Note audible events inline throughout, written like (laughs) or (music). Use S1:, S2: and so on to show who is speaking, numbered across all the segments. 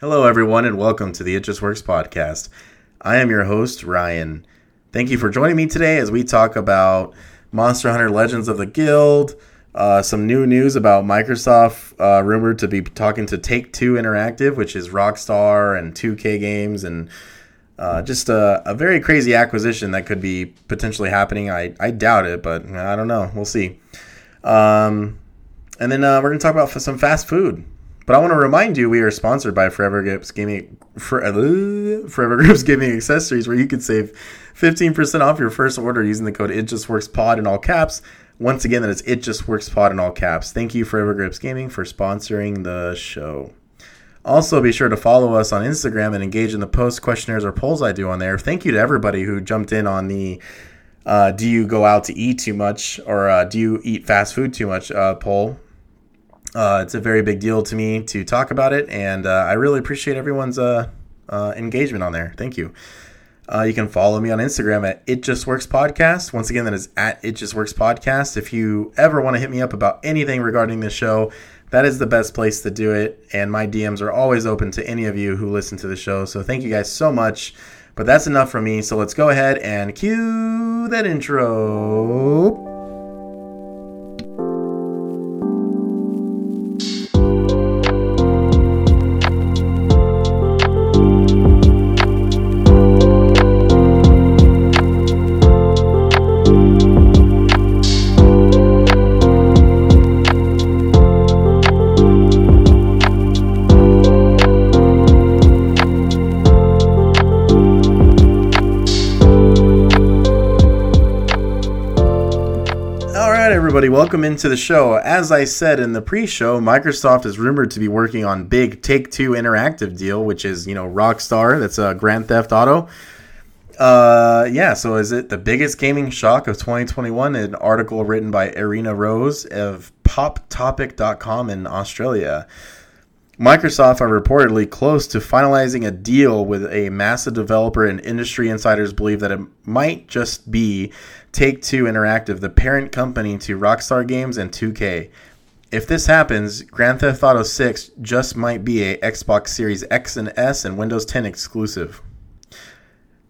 S1: Hello, everyone, and welcome to the It Just Works podcast. I am your host, Ryan. Thank you for joining me today as we talk about Monster Hunter Legends of the Guild, uh, some new news about Microsoft, uh, rumored to be talking to Take Two Interactive, which is Rockstar and 2K Games, and uh, just a, a, very crazy acquisition that could be potentially happening. I, I doubt it, but I don't know. We'll see. Um, and then uh, we're going to talk about some fast food. But I want to remind you, we are sponsored by Forever Grips Gaming, uh, Forever Grips Gaming Accessories, where you can save 15% off your first order using the code It Just Works Pod in all caps. Once again, that is It Just Works Pod in all caps. Thank you, Forever Grips Gaming, for sponsoring the show. Also, be sure to follow us on Instagram and engage in the post questionnaires or polls I do on there. Thank you to everybody who jumped in on the uh, "Do you go out to eat too much?" or uh, "Do you eat fast food too much?" Uh, poll. Uh, it's a very big deal to me to talk about it, and uh, I really appreciate everyone's uh, uh engagement on there. Thank you. Uh, you can follow me on Instagram at It Just Works Podcast. Once again, that is at It Just Works Podcast. If you ever want to hit me up about anything regarding this show, that is the best place to do it. And my DMs are always open to any of you who listen to the show. So thank you guys so much. But that's enough from me. So let's go ahead and cue that intro. Welcome into the show. As I said in the pre-show, Microsoft is rumored to be working on big Take-Two interactive deal, which is you know Rockstar. That's a Grand Theft Auto. Uh, yeah. So is it the biggest gaming shock of 2021? An article written by Irina Rose of PopTopic.com in Australia. Microsoft are reportedly close to finalizing a deal with a massive developer, and industry insiders believe that it might just be Take Two Interactive, the parent company to Rockstar Games and 2K. If this happens, Grand Theft Auto 6 just might be a Xbox Series X and S and Windows 10 exclusive.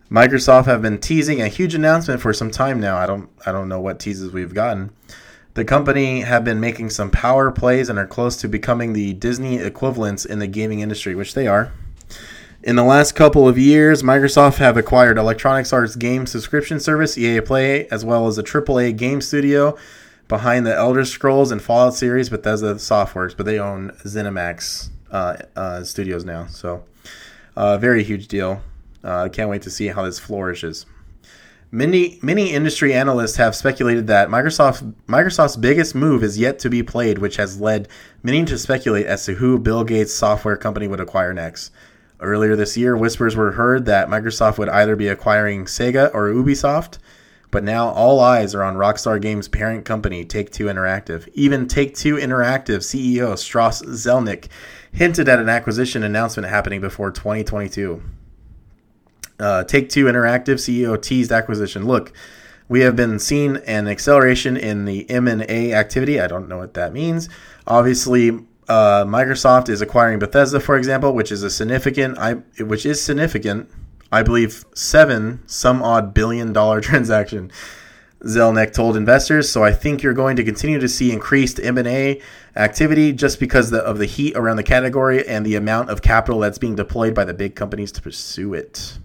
S1: Microsoft have been teasing a huge announcement for some time now. I don't I don't know what teases we've gotten. The company have been making some power plays and are close to becoming the Disney equivalents in the gaming industry, which they are. In the last couple of years, Microsoft have acquired Electronic Arts game subscription service EA Play, as well as a AAA game studio behind the Elder Scrolls and Fallout series, Bethesda Softworks, but they own ZeniMax uh, uh, Studios now. So, uh, very huge deal. Uh, can't wait to see how this flourishes. Many many industry analysts have speculated that Microsoft Microsoft's biggest move is yet to be played, which has led many to speculate as to who Bill Gates' software company would acquire next. Earlier this year, whispers were heard that Microsoft would either be acquiring Sega or Ubisoft, but now all eyes are on Rockstar Games' parent company, Take Two Interactive. Even Take Two Interactive CEO Strauss Zelnick hinted at an acquisition announcement happening before 2022. Uh, Take Two Interactive CEO teased acquisition. Look, we have been seeing an acceleration in the M&A activity. I don't know what that means. Obviously, uh, Microsoft is acquiring Bethesda, for example, which is a significant, I which is significant, I believe, seven some odd billion dollar (laughs) transaction. Zelnick told investors. So I think you're going to continue to see increased M&A activity just because of the heat around the category and the amount of capital that's being deployed by the big companies to pursue it.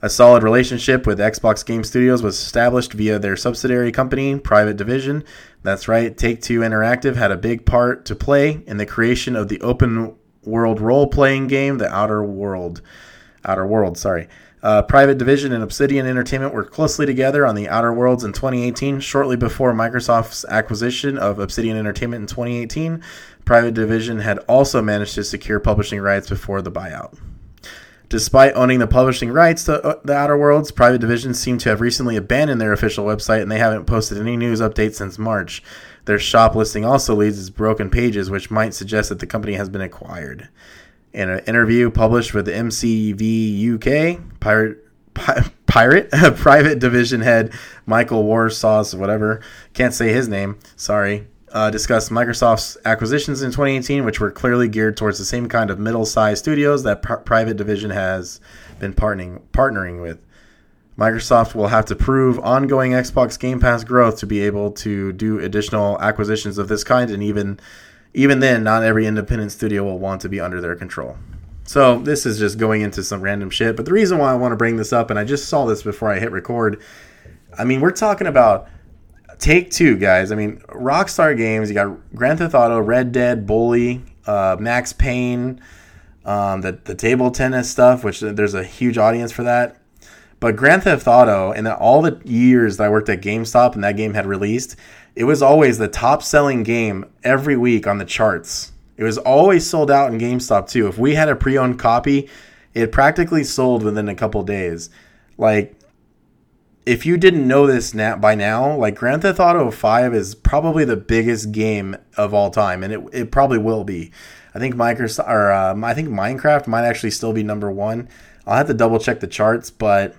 S1: A solid relationship with Xbox Game Studios was established via their subsidiary company, Private Division. That's right, Take Two Interactive had a big part to play in the creation of the open world role playing game, The Outer World. Outer World, sorry. Uh, Private Division and Obsidian Entertainment worked closely together on The Outer Worlds in 2018, shortly before Microsoft's acquisition of Obsidian Entertainment in 2018. Private Division had also managed to secure publishing rights before the buyout. Despite owning the publishing rights to uh, The Outer Worlds, Private Division seem to have recently abandoned their official website and they haven't posted any news updates since March. Their shop listing also leads as broken pages, which might suggest that the company has been acquired. In an interview published with MCV UK, Pirate (laughs) pirate, (laughs) private division head Michael Warsauce, whatever, can't say his name, sorry, uh, discussed Microsoft's acquisitions in 2018, which were clearly geared towards the same kind of middle-sized studios that P- Private Division has been partnering partnering with. Microsoft will have to prove ongoing Xbox Game Pass growth to be able to do additional acquisitions of this kind, and even even then, not every independent studio will want to be under their control. So this is just going into some random shit. But the reason why I want to bring this up, and I just saw this before I hit record, I mean, we're talking about Take Two, guys. I mean, Rockstar Games. You got Grand Theft Auto, Red Dead, Bully, uh, Max Payne, um, the the table tennis stuff, which there's a huge audience for that. But Grand Theft Auto, and all the years that I worked at GameStop and that game had released, it was always the top selling game every week on the charts. It was always sold out in GameStop too. If we had a pre owned copy, it practically sold within a couple days. Like if you didn't know this now by now, like Grand Theft Auto 5 is probably the biggest game of all time, and it, it probably will be. I think Microsoft or um, I think Minecraft might actually still be number one. I'll have to double check the charts, but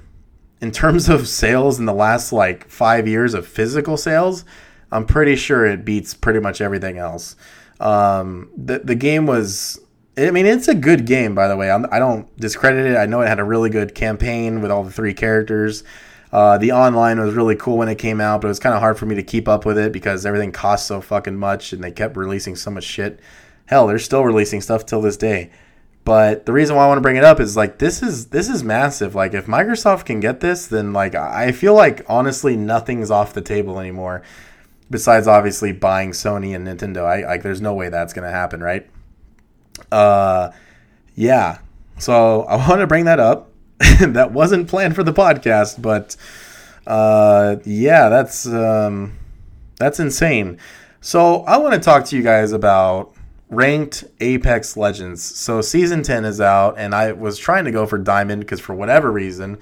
S1: in terms of sales in the last like five years of physical sales, I'm pretty sure it beats pretty much everything else. Um, the the game was. I mean, it's a good game, by the way. I'm, I do not discredit it. I know it had a really good campaign with all the three characters. Uh, the online was really cool when it came out, but it was kind of hard for me to keep up with it because everything cost so fucking much and they kept releasing so much shit. Hell, they're still releasing stuff till this day. But the reason why I want to bring it up is like this is this is massive. Like if Microsoft can get this, then like I feel like honestly nothing's off the table anymore. Besides obviously buying Sony and Nintendo. I like there's no way that's gonna happen, right? Uh yeah. So I (laughs) want to bring that up (laughs) that wasn't planned for the podcast, but uh, yeah, that's um, that's insane. So I want to talk to you guys about ranked Apex Legends. So season 10 is out, and I was trying to go for diamond because for whatever reason,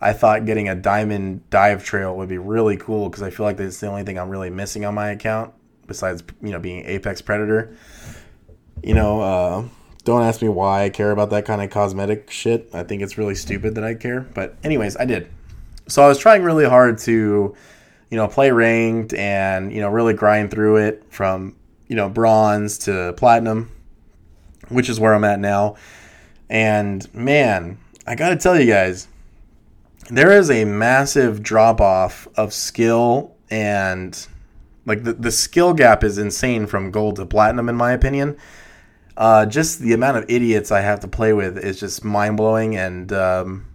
S1: I thought getting a diamond dive trail would be really cool because I feel like that's the only thing I'm really missing on my account besides you know being Apex Predator. You know, uh, don't ask me why I care about that kind of cosmetic shit. I think it's really stupid that I care. But anyways, I did. So I was trying really hard to, you know, play ranked and, you know, really grind through it from, you know, bronze to platinum, which is where I'm at now. And man, I got to tell you guys, there is a massive drop off of skill and like the, the skill gap is insane from gold to platinum in my opinion uh, just the amount of idiots I have to play with is just mind blowing, and um,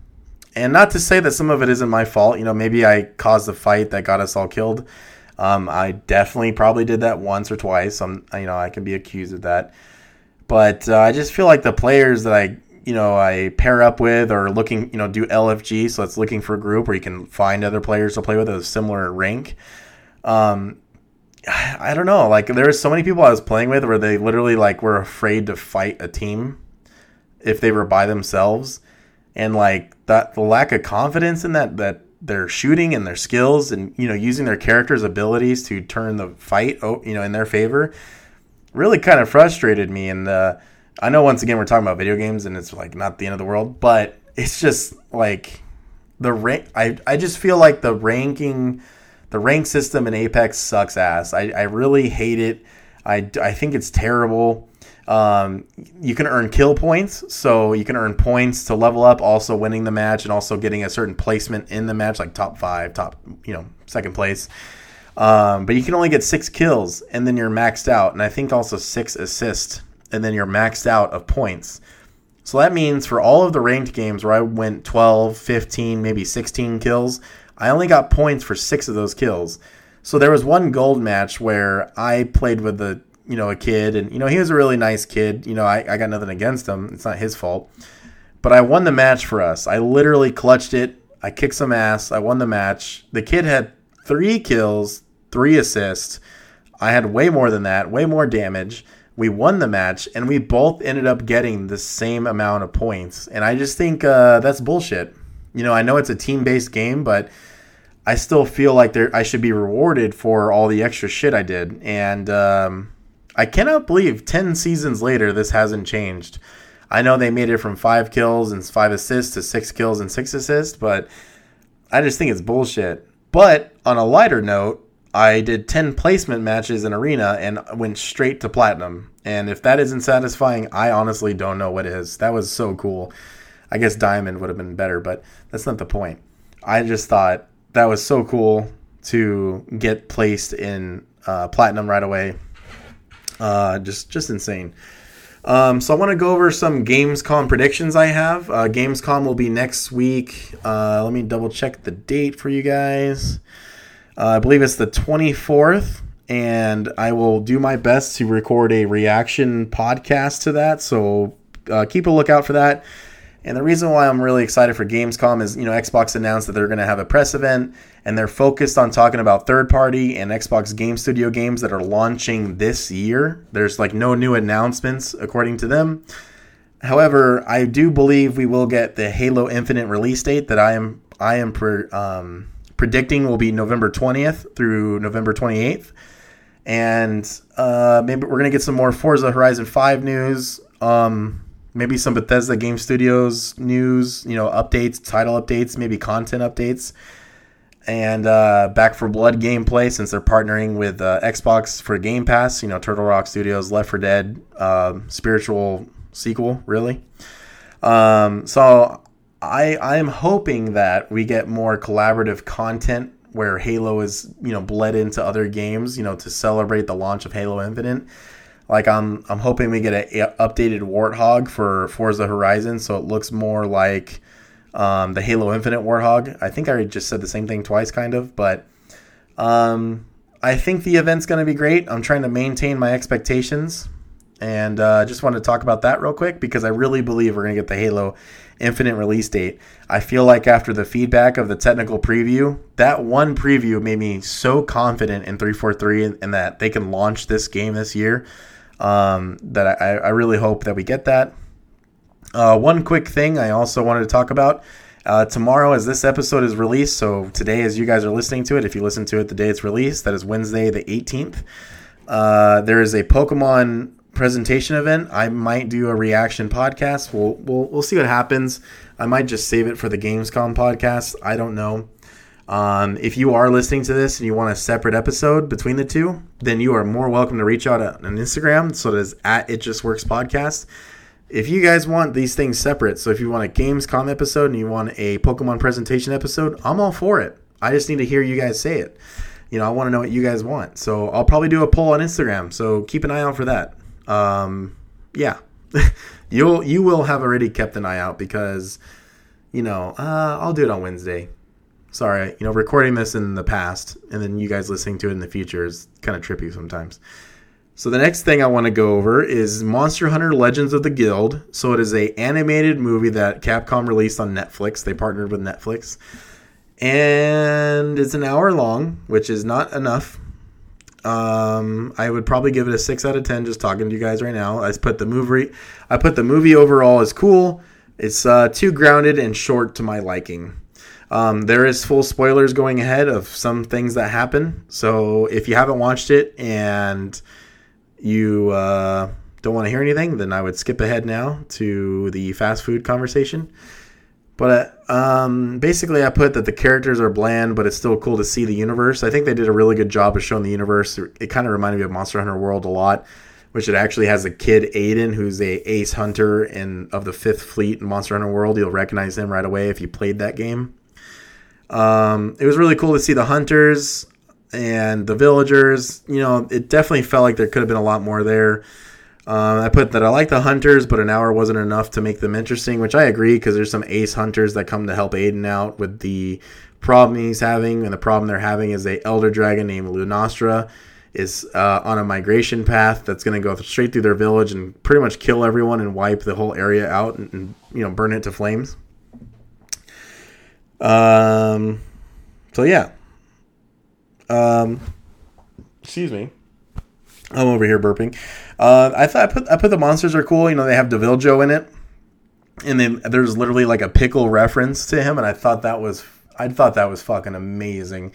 S1: and not to say that some of it isn't my fault. You know, maybe I caused the fight that got us all killed. Um, I definitely probably did that once or twice. I'm, you know, I can be accused of that. But uh, I just feel like the players that I, you know, I pair up with or looking, you know, do LFG, so it's looking for a group where you can find other players to play with a similar rank. Um, I don't know. Like there were so many people I was playing with where they literally like were afraid to fight a team if they were by themselves, and like that the lack of confidence in that that their shooting and their skills and you know using their characters' abilities to turn the fight you know in their favor really kind of frustrated me. And uh, I know once again we're talking about video games and it's like not the end of the world, but it's just like the rank. I I just feel like the ranking the rank system in Apex sucks ass. I, I really hate it. I, I think it's terrible. Um, you can earn kill points, so you can earn points to level up, also winning the match, and also getting a certain placement in the match, like top five, top you know second place. Um, but you can only get six kills, and then you're maxed out, and I think also six assists, and then you're maxed out of points. So that means for all of the ranked games where I went 12, 15, maybe 16 kills, I only got points for six of those kills. So there was one gold match where I played with the you know a kid, and you know he was a really nice kid. You know I, I got nothing against him. It's not his fault. But I won the match for us. I literally clutched it. I kicked some ass. I won the match. The kid had three kills, three assists. I had way more than that, way more damage. We won the match, and we both ended up getting the same amount of points. And I just think uh, that's bullshit. You know, I know it's a team based game, but I still feel like there I should be rewarded for all the extra shit I did, and um, I cannot believe ten seasons later this hasn't changed. I know they made it from five kills and five assists to six kills and six assists, but I just think it's bullshit. But on a lighter note, I did 10 placement matches in Arena and went straight to Platinum. And if that isn't satisfying, I honestly don't know what is. That was so cool. I guess Diamond would have been better, but that's not the point. I just thought that was so cool to get placed in uh, Platinum right away. Uh, just, just insane. Um, so I want to go over some Gamescom predictions I have. Uh, Gamescom will be next week. Uh, let me double check the date for you guys. Uh, I believe it's the 24th, and I will do my best to record a reaction podcast to that. So uh, keep a lookout for that. And the reason why I'm really excited for Gamescom is, you know, Xbox announced that they're going to have a press event and they're focused on talking about third party and Xbox Game Studio games that are launching this year. There's like no new announcements according to them. However, I do believe we will get the Halo Infinite release date that I am I am pre, um, predicting will be November 20th through November 28th. And uh, maybe we're going to get some more Forza Horizon 5 news. Um, maybe some Bethesda Game Studios news, you know, updates, title updates, maybe content updates, and uh, Back 4 Blood gameplay since they're partnering with uh, Xbox for Game Pass. You know, Turtle Rock Studios, Left 4 Dead, uh, spiritual sequel, really. Um, so I I am hoping that we get more collaborative content where Halo is you know bled into other games, you know, to celebrate the launch of Halo Infinite like I'm I'm hoping we get an updated Warthog for Forza Horizon, so it looks more like um, the Halo Infinite Warthog. I think I just said the same thing twice, kind of, but um, I think the event's going to be great. I'm trying to maintain my expectations, and I uh, just want to talk about that real quick because I really believe we're going to get the Halo Infinite release date. I feel like after the feedback of the technical preview, that one preview made me so confident in 343 and, and that they can launch this game this year um, that I, I, really hope that we get that. Uh, one quick thing I also wanted to talk about. Uh, tomorrow, as this episode is released, so today, as you guys are listening to it, if you listen to it the day it's released, that is Wednesday the 18th, uh, there is a Pokemon presentation event. I might do a reaction podcast. We'll, we'll, we'll see what happens. I might just save it for the Gamescom podcast. I don't know. Um, if you are listening to this and you want a separate episode between the two, then you are more welcome to reach out on Instagram. So it is at It Just Works Podcast. If you guys want these things separate, so if you want a Gamescom episode and you want a Pokemon presentation episode, I'm all for it. I just need to hear you guys say it. You know, I want to know what you guys want. So I'll probably do a poll on Instagram. So keep an eye out for that. Um, yeah, (laughs) you'll you will have already kept an eye out because, you know, uh, I'll do it on Wednesday sorry, you know, recording this in the past and then you guys listening to it in the future is kind of trippy sometimes. So the next thing I want to go over is Monster Hunter Legends of the Guild. So it is a animated movie that Capcom released on Netflix. They partnered with Netflix. And it's an hour long, which is not enough. Um, I would probably give it a six out of ten. Just talking to you guys right now. I put the movie. I put the movie overall as cool. It's uh, too grounded and short to my liking. Um, there is full spoilers going ahead of some things that happen. So if you haven't watched it and you uh, don't want to hear anything, then I would skip ahead now to the fast food conversation. But um, basically, I put that the characters are bland, but it's still cool to see the universe. I think they did a really good job of showing the universe. It kind of reminded me of Monster Hunter World a lot, which it actually has a kid Aiden who's a ace hunter in of the Fifth Fleet in Monster Hunter World. You'll recognize him right away if you played that game. Um, it was really cool to see the hunters and the villagers. You know, it definitely felt like there could have been a lot more there. Um, I put that I like the hunters, but an hour wasn't enough to make them interesting, which I agree because there's some ace hunters that come to help Aiden out with the problem he's having, and the problem they're having is a elder dragon named Lunastra is uh, on a migration path that's going to go straight through their village and pretty much kill everyone and wipe the whole area out and, and you know burn it to flames. Um, so yeah. Um, excuse me. I'm over here burping. Uh, I thought I put I put the monsters are cool. You know, they have Deviljho in it, and then there's literally like a pickle reference to him, and I thought that was I thought that was fucking amazing.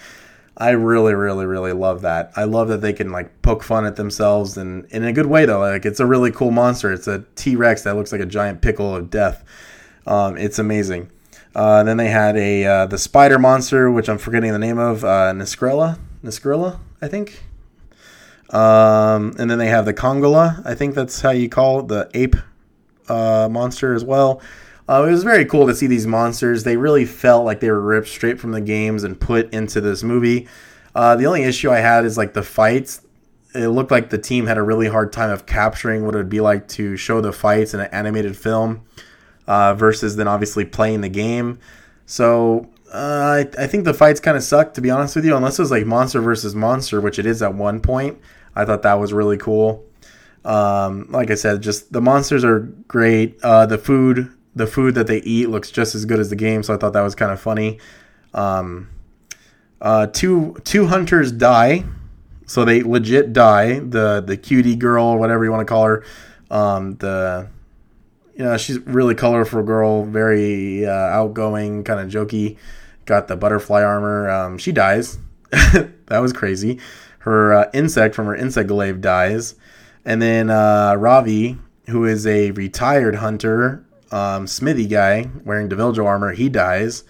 S1: I really, really, really love that. I love that they can like poke fun at themselves and in a good way though. Like it's a really cool monster. It's a T Rex that looks like a giant pickle of death. Um, it's amazing. Uh, then they had a uh, the spider monster, which I'm forgetting the name of, uh, Nerscylla. I think. Um, and then they have the Congola. I think that's how you call it, the ape uh, monster as well. Uh, it was very cool to see these monsters. They really felt like they were ripped straight from the games and put into this movie. Uh, the only issue I had is like the fights. It looked like the team had a really hard time of capturing what it would be like to show the fights in an animated film uh, versus then obviously playing the game. So uh, I, I think the fights kind of sucked to be honest with you, unless it was like monster versus monster, which it is at one point. I thought that was really cool. Um, like I said, just the monsters are great. Uh, the food, the food that they eat looks just as good as the game, so I thought that was kind of funny. Um, uh, two two hunters die, so they legit die. The the cutie girl, or whatever you want to call her, um, the you know she's really colorful girl, very uh, outgoing, kind of jokey. Got the butterfly armor. Um, she dies. (laughs) that was crazy. Her uh, insect from her insect glaive dies, and then uh, Ravi, who is a retired hunter, um, smithy guy wearing Deviljho armor, he dies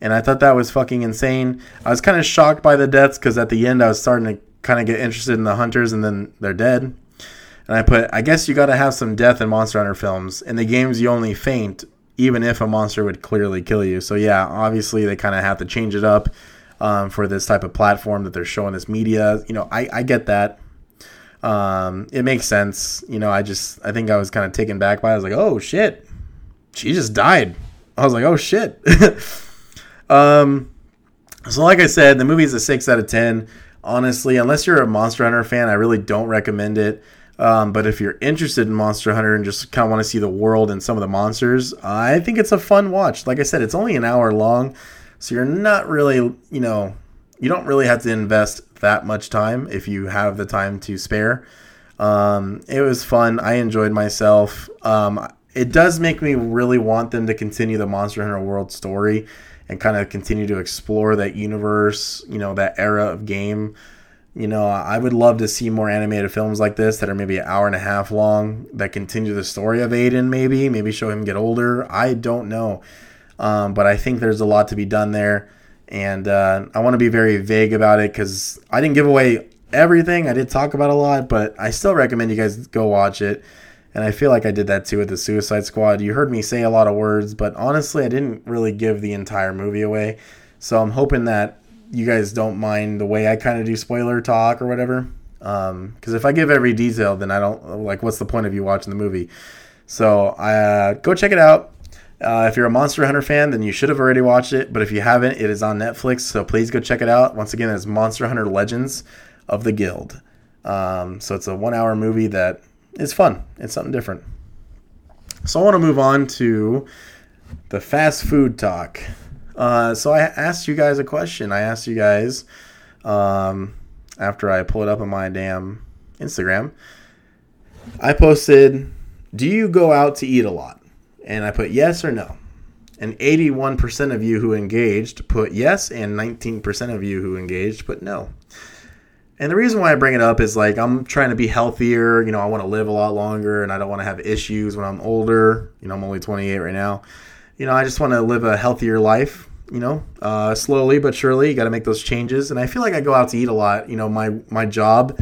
S1: and I thought that was fucking insane. I was kind of shocked by the deaths because at the end I was starting to kind of get interested in the hunters, and then they're dead. And I put, I guess you got to have some death in Monster Hunter films. In the games, you only faint, even if a monster would clearly kill you. So yeah, obviously they kind of have to change it up um, for this type of platform that they're showing this media. You know, I, I get that. Um, it makes sense. You know, I just I think I was kind of taken back by. It. I was like, oh shit, she just died. I was like, oh shit. (laughs) Um, so like I said, the movie is a six out of ten. Honestly, unless you're a Monster Hunter fan, I really don't recommend it. Um, but if you're interested in Monster Hunter and just kind of want to see the world and some of the monsters, I think it's a fun watch. Like I said, it's only an hour long, so you're not really, you know, you don't really have to invest that much time if you have the time to spare. Um, it was fun. I enjoyed myself. Um, it does make me really want them to continue the Monster Hunter World story and kind of continue to explore that universe, you know, that era of game. You know, I would love to see more animated films like this that are maybe an hour and a half long that continue the story of Aiden, maybe, maybe show him get older. I don't know. Um, but I think there's a lot to be done there. And uh, I want to be very vague about it because I didn't give away everything. I did talk about a lot, but I still recommend you guys go watch it. And I feel like I did that too with the Suicide Squad. You heard me say a lot of words, but honestly, I didn't really give the entire movie away. So I'm hoping that you guys don't mind the way I kind of do spoiler talk or whatever. Because um, if I give every detail, then I don't like. What's the point of you watching the movie? So uh, go check it out. Uh, if you're a Monster Hunter fan, then you should have already watched it. But if you haven't, it is on Netflix. So please go check it out. Once again, it's Monster Hunter Legends of the Guild. Um, so it's a one-hour movie that is fun. It's something different. So I want to move on to the fast food talk. Uh, so I asked you guys a question. I asked you guys um, after I pulled it up on my damn Instagram. I posted, "Do you go out to eat a lot?" And I put yes or no. And 81% of you who engaged put yes, and 19% of you who engaged put no. And the reason why I bring it up is like I'm trying to be healthier. You know, I want to live a lot longer and I don't want to have issues when I'm older. You know, I'm only 28 right now. You know, I just want to live a healthier life. You know, uh, slowly but surely, you got to make those changes. And I feel like I go out to eat a lot. You know, my my job,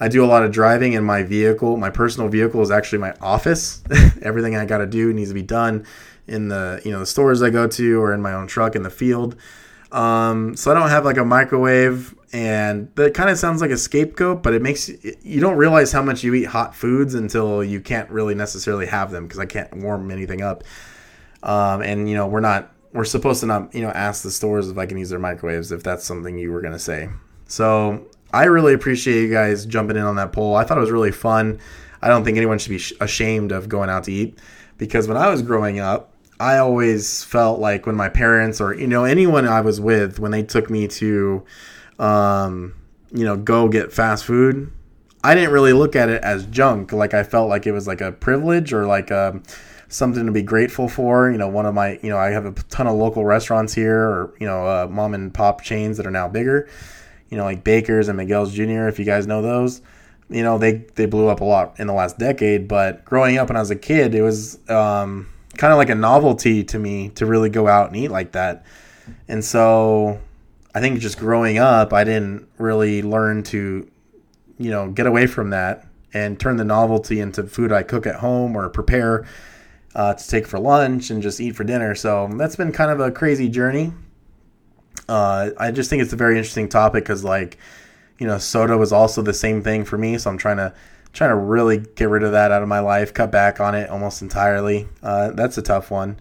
S1: I do a lot of driving, and my vehicle, my personal vehicle, is actually my office. (laughs) Everything I got to do needs to be done in the you know the stores I go to or in my own truck in the field. Um, so I don't have like a microwave and that kind of sounds like a scapegoat, but it makes you don't realize how much you eat hot foods until you can't really necessarily have them because I can't warm anything up. Um, and you know we're not we're supposed to not you know ask the stores if I can use their microwaves if that's something you were gonna say. So I really appreciate you guys jumping in on that poll. I thought it was really fun. I don't think anyone should be ashamed of going out to eat because when I was growing up, I always felt like when my parents or you know anyone I was with when they took me to um, you know, go get fast food, I didn't really look at it as junk. Like I felt like it was like a privilege or like a, um, something to be grateful for. You know, one of my, you know, I have a ton of local restaurants here or, you know, uh, mom and pop chains that are now bigger, you know, like Baker's and Miguel's Jr., if you guys know those. You know, they, they blew up a lot in the last decade, but growing up when I was a kid, it was um, kind of like a novelty to me to really go out and eat like that. And so I think just growing up, I didn't really learn to, you know, get away from that and turn the novelty into food I cook at home or prepare uh, to take for lunch and just eat for dinner. So that's been kind of a crazy journey. Uh, I just think it's a very interesting topic because, like, you know, soda was also the same thing for me. So I'm trying to trying to really get rid of that out of my life, cut back on it almost entirely. Uh, that's a tough one.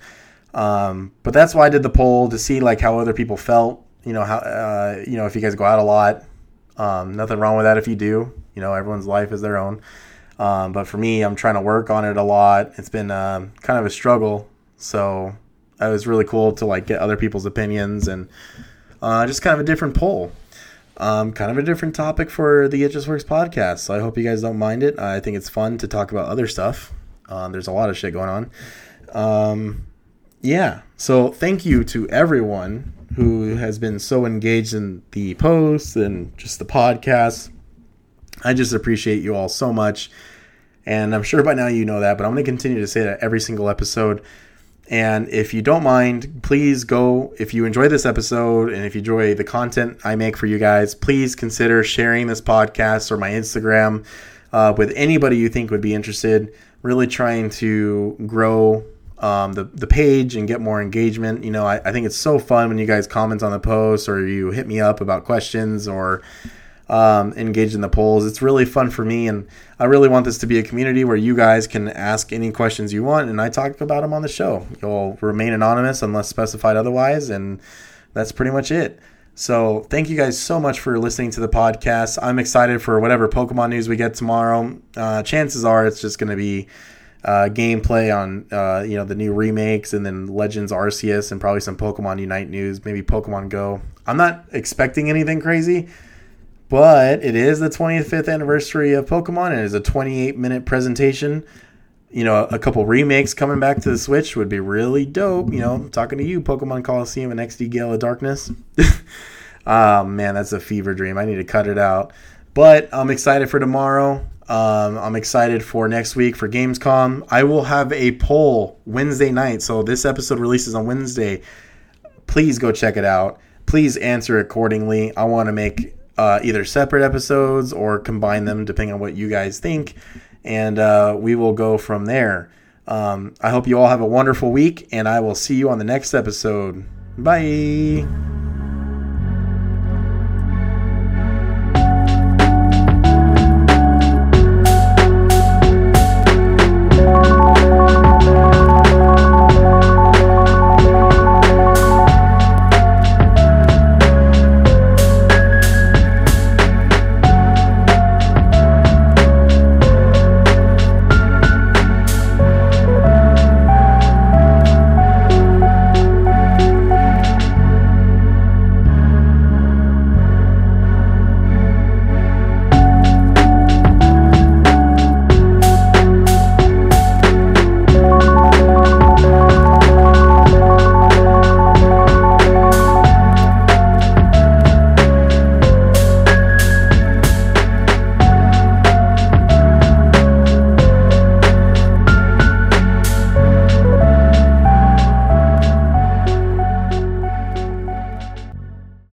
S1: Um, but that's why I did the poll to see like how other people felt. You know how uh, you know if you guys go out a lot. Um, nothing wrong with that if you do. You know everyone's life is their own. Um, but for me, I'm trying to work on it a lot. It's been um, kind of a struggle. So it was really cool to like get other people's opinions and uh, just kind of a different poll. Um, kind of a different topic for the It Just Works podcast. So I hope you guys don't mind it. I think it's fun to talk about other stuff. Um, there's a lot of shit going on. Um, yeah. So thank you to everyone who has been so engaged in the posts and just the podcast. I just appreciate you all so much. And I'm sure by now you know that, but I'm going to continue to say that every single episode. And if you don't mind, please go. If you enjoy this episode and if you enjoy the content I make for you guys, please consider sharing this podcast or my Instagram uh, with anybody you think would be interested. Really trying to grow um, the, the page and get more engagement. You know, I, I think it's so fun when you guys comment on the post or you hit me up about questions or um, in the polls. It's really fun for me, and I really want this to be a community where you guys can ask any questions you want, and I talk about them on the show. You'll remain anonymous unless specified otherwise, and that's pretty much it. So, thank you guys so much for listening to the podcast. I'm excited for whatever Pokemon news we get tomorrow. Uh, chances are it's just going to be uh, gameplay on uh, you know the new remakes and then Legends Arceus and probably some Pokemon Unite news, maybe Pokemon Go. I'm not expecting anything crazy, but it is the 25th anniversary of Pokemon and it is a 28 minute presentation. You know, a couple remakes coming back to the Switch would be really dope. You know, talking to you, Pokemon Colosseum and XD Gale of Darkness. oh (laughs) man, that's a fever dream. I need to cut it out. But I'm excited for tomorrow. Um, I'm excited for next week for Gamescom. I will have a poll Wednesday night. So this episode releases on Wednesday. Please go check it out. Please answer accordingly. I want to make uh, either separate episodes or combine them depending on what you guys think. And uh, we will go from there. Um, I hope you all have a wonderful week, and I will see you on the next episode. Bye.